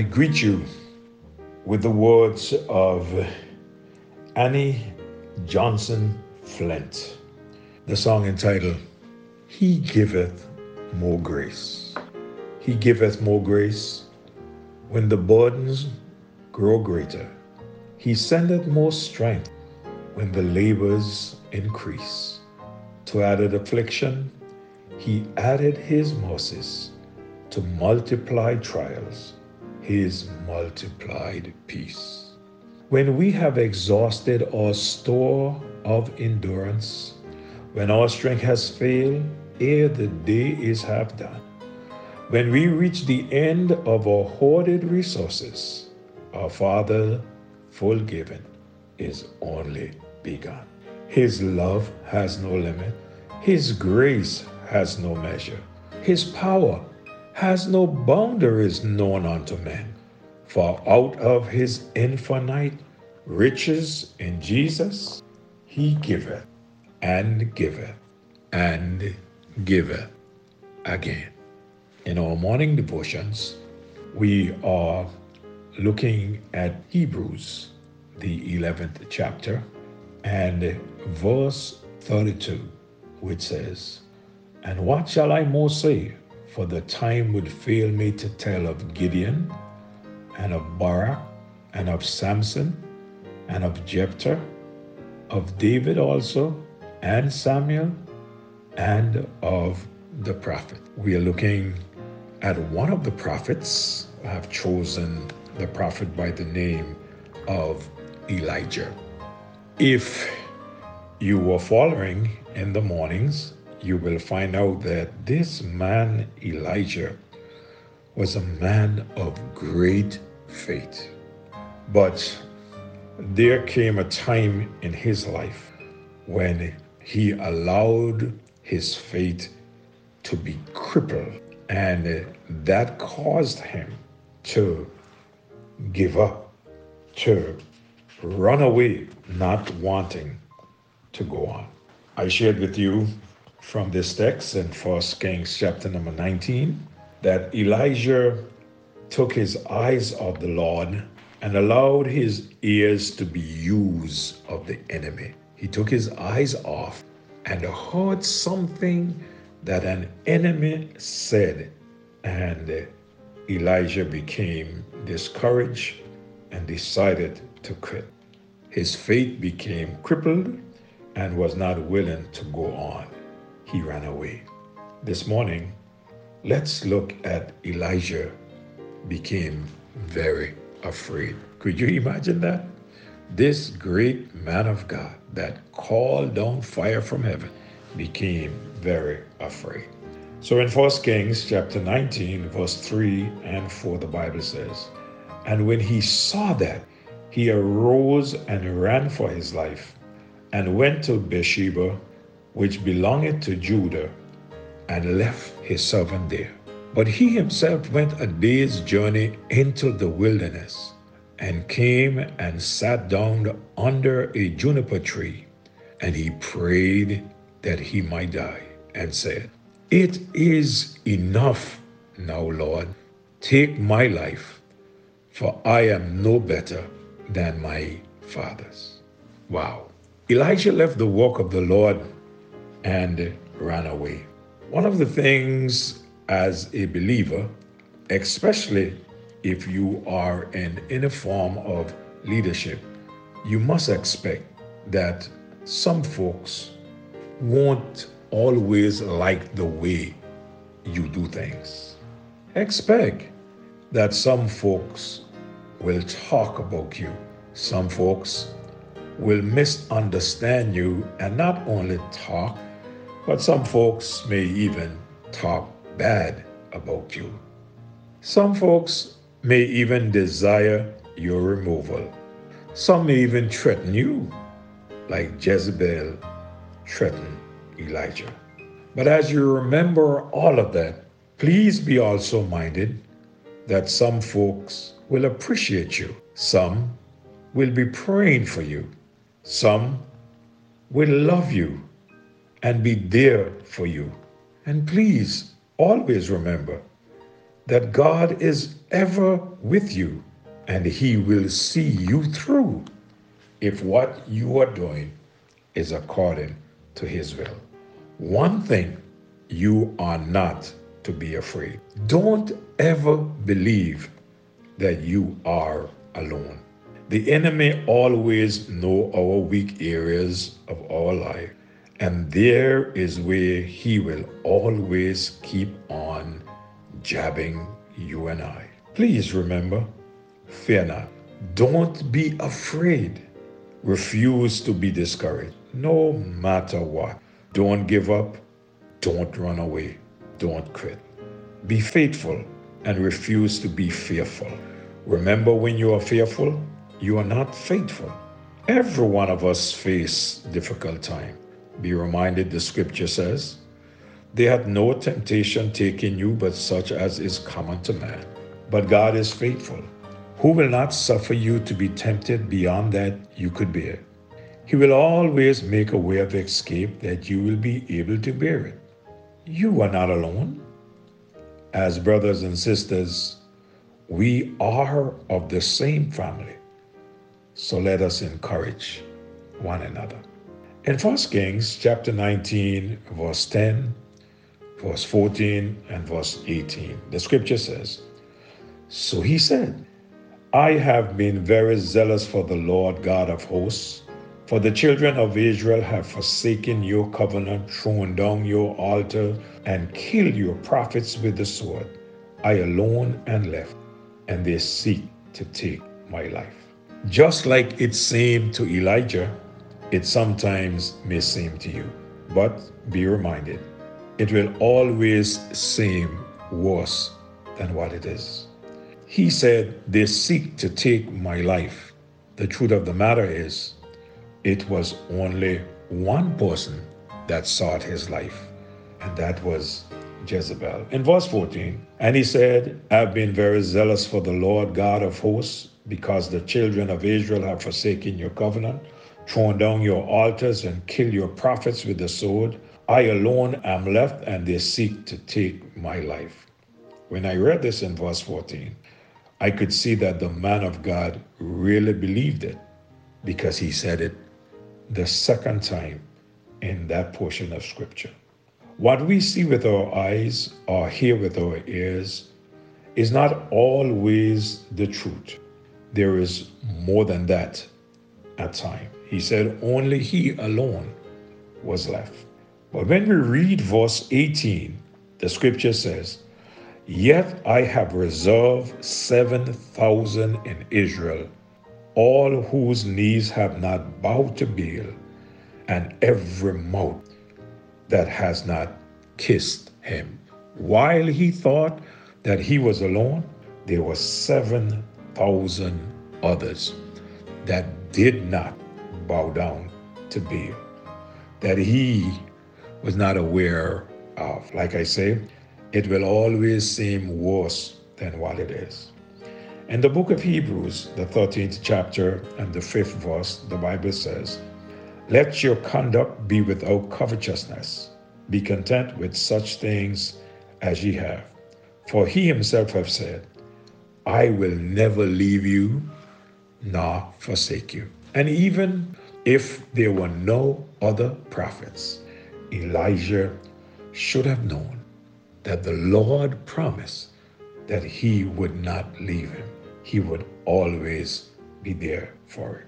I greet you with the words of Annie Johnson Flint. The song entitled, He Giveth More Grace. He giveth more grace when the burdens grow greater. He sendeth more strength when the labors increase. To added affliction, he added his mercies to multiply trials, his multiplied peace. When we have exhausted our store of endurance, when our strength has failed ere the day is half done, when we reach the end of our hoarded resources, our Father, full given, is only begun. His love has no limit, His grace has no measure, His power has no boundaries known unto men. For out of His infinite riches in Jesus, He giveth and giveth and giveth again. In our morning devotions, we are looking at Hebrews, the 11th chapter, and verse 32, which says, And what shall I more say? For the time would fail me to tell of Gideon, and of Barak, and of Samson, and of Jephthah, of David also, and Samuel, and of the prophet. We are looking at one of the prophets. I have chosen the prophet by the name of Elijah. If you were following in the mornings, you will find out that this man, Elijah, was a man of great faith. But there came a time in his life when he allowed his faith to be crippled, and that caused him to give up, to run away, not wanting to go on. I shared with you from this text in 1 Kings chapter number 19 that Elijah took his eyes off the Lord and allowed his ears to be used of the enemy. He took his eyes off and heard something that an enemy said, and Elijah became discouraged and decided to quit. His faith became crippled and was not willing to go on. He ran away. This morning, let's look at Elijah became very afraid. Could you imagine that? This great man of God that called down fire from heaven became very afraid. So in 1 Kings chapter 19, verse 3 and 4, the Bible says, And when he saw that, he arose and ran for his life, and went to Beersheba, which belongeth to Judah, and left his servant there. But he himself went a day's journey into the wilderness, and came and sat down under a juniper tree, and he prayed that he might die, and said, It is enough now, Lord. Take my life, for I am no better than my fathers. Wow. Elijah left the work of the Lord and ran away. One of the things as a believer, especially if you are in any form of leadership, you must expect that some folks won't always like the way you do things. Expect that some folks will talk about you. Some folks will misunderstand you and not only talk, but some folks may even talk bad about you. Some folks may even desire your removal. Some may even threaten you, like Jezebel threatened Elijah. But as you remember all of that, please be also minded that some folks will appreciate you. Some will be praying for you. Some will love you and be there for you. And please always remember that God is ever with you and He will see you through if what you are doing is according to His will. One thing you are not to be afraid. Don't ever believe that you are alone. The enemy always know our weak areas of our life, and there is where he will always keep on jabbing you and I. Please remember, fear not. Don't be afraid. Refuse to be discouraged, no matter what. Don't give up. Don't run away. Don't quit. Be faithful and refuse to be fearful. Remember, when you are fearful, you are not faithful. Every one of us face difficult time. Be reminded the scripture says, They had no temptation taken you but such as is common to man. But God is faithful, who will not suffer you to be tempted beyond that you could bear. He will always make a way of escape that you will be able to bear it. You are not alone. As brothers and sisters, we are of the same family. So let us encourage one another. In 1 Kings chapter 19, verse 10, verse 14, and verse 18, the scripture says, So he said, I have been very zealous for the Lord God of hosts, for the children of Israel have forsaken your covenant, thrown down your altar, and killed your prophets with the sword. I alone am left, and they seek to take my life. Just like it seemed to Elijah, it sometimes may seem to you. But be reminded, it will always seem worse than what it is. He said, They seek to take my life. The truth of the matter is, it was only one person that sought his life, and that was Jezebel. In verse 14, and he said, I've been very zealous for the Lord God of hosts because the children of Israel have forsaken your covenant, thrown down your altars, and killed your prophets with the sword. I alone am left, and they seek to take my life. When I read this in verse 14, I could see that the man of God really believed it because he said it the second time in that portion of Scripture. What we see with our eyes or hear with our ears is not always the truth there is more than that at time. He said only he alone was left. But when we read verse 18, the scripture says, Yet I have reserved 7,000 in Israel, all whose knees have not bowed to Baal, and every mouth that has not kissed him. While he thought that he was alone, there were seven thousand others that did not bow down to Baal, that he was not aware of. Like I say, it will always seem worse than what it is. In the book of Hebrews, the 13th chapter and the 5th verse, the Bible says, Let your conduct be without covetousness. Be content with such things as ye have. For he himself hath said, I will never leave you nor forsake you. And even if there were no other prophets, Elijah should have known that the Lord promised that he would not leave him. He would always be there for it.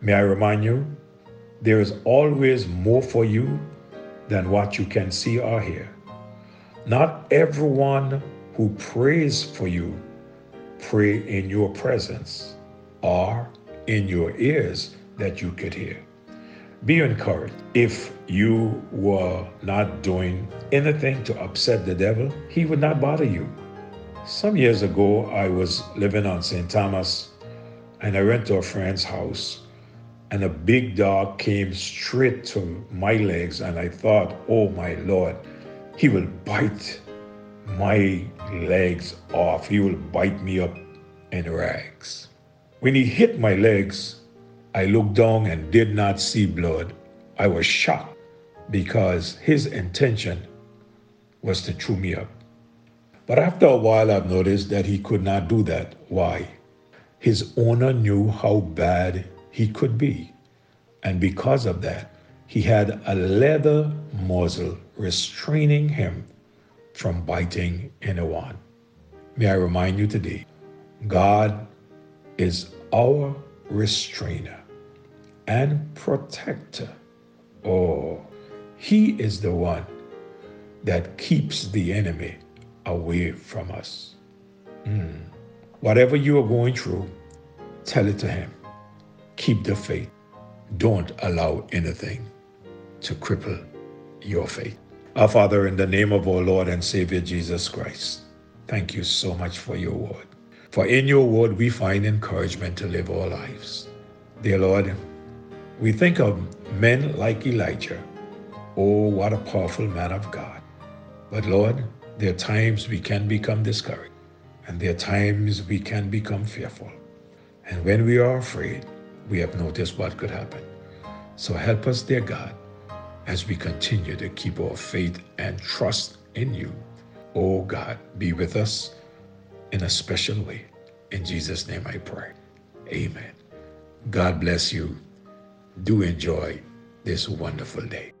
May I remind you, there is always more for you than what you can see or hear. Not everyone who prays for you pray in your presence or in your ears that you could hear. Be encouraged. If you were not doing anything to upset the devil, he would not bother you. Some years ago, I was living on St. Thomas and I went to a friend's house and a big dog came straight to my legs and I thought, oh my Lord, he will bite my legs off. He will bite me up in rags. When he hit my legs, I looked down and did not see blood. I was shocked because his intention was to chew me up. But after a while, I've noticed that he could not do that. Why? His owner knew how bad he could be. And because of that, he had a leather muzzle restraining him from biting anyone. May I remind you today God is our restrainer and protector. Oh, He is the one that keeps the enemy away from us. Mm. Whatever you are going through, tell it to Him. Keep the faith. Don't allow anything to cripple your faith. Our Father, in the name of our Lord and Savior Jesus Christ, thank you so much for your word. For in your word we find encouragement to live our lives. Dear Lord, we think of men like Elijah. Oh, what a powerful man of God. But Lord, there are times we can become discouraged, and there are times we can become fearful. And when we are afraid, we have noticed what could happen. So help us, dear God, as we continue to keep our faith and trust in you. Oh God, be with us in a special way. In Jesus' name I pray. Amen. God bless you. Do enjoy this wonderful day.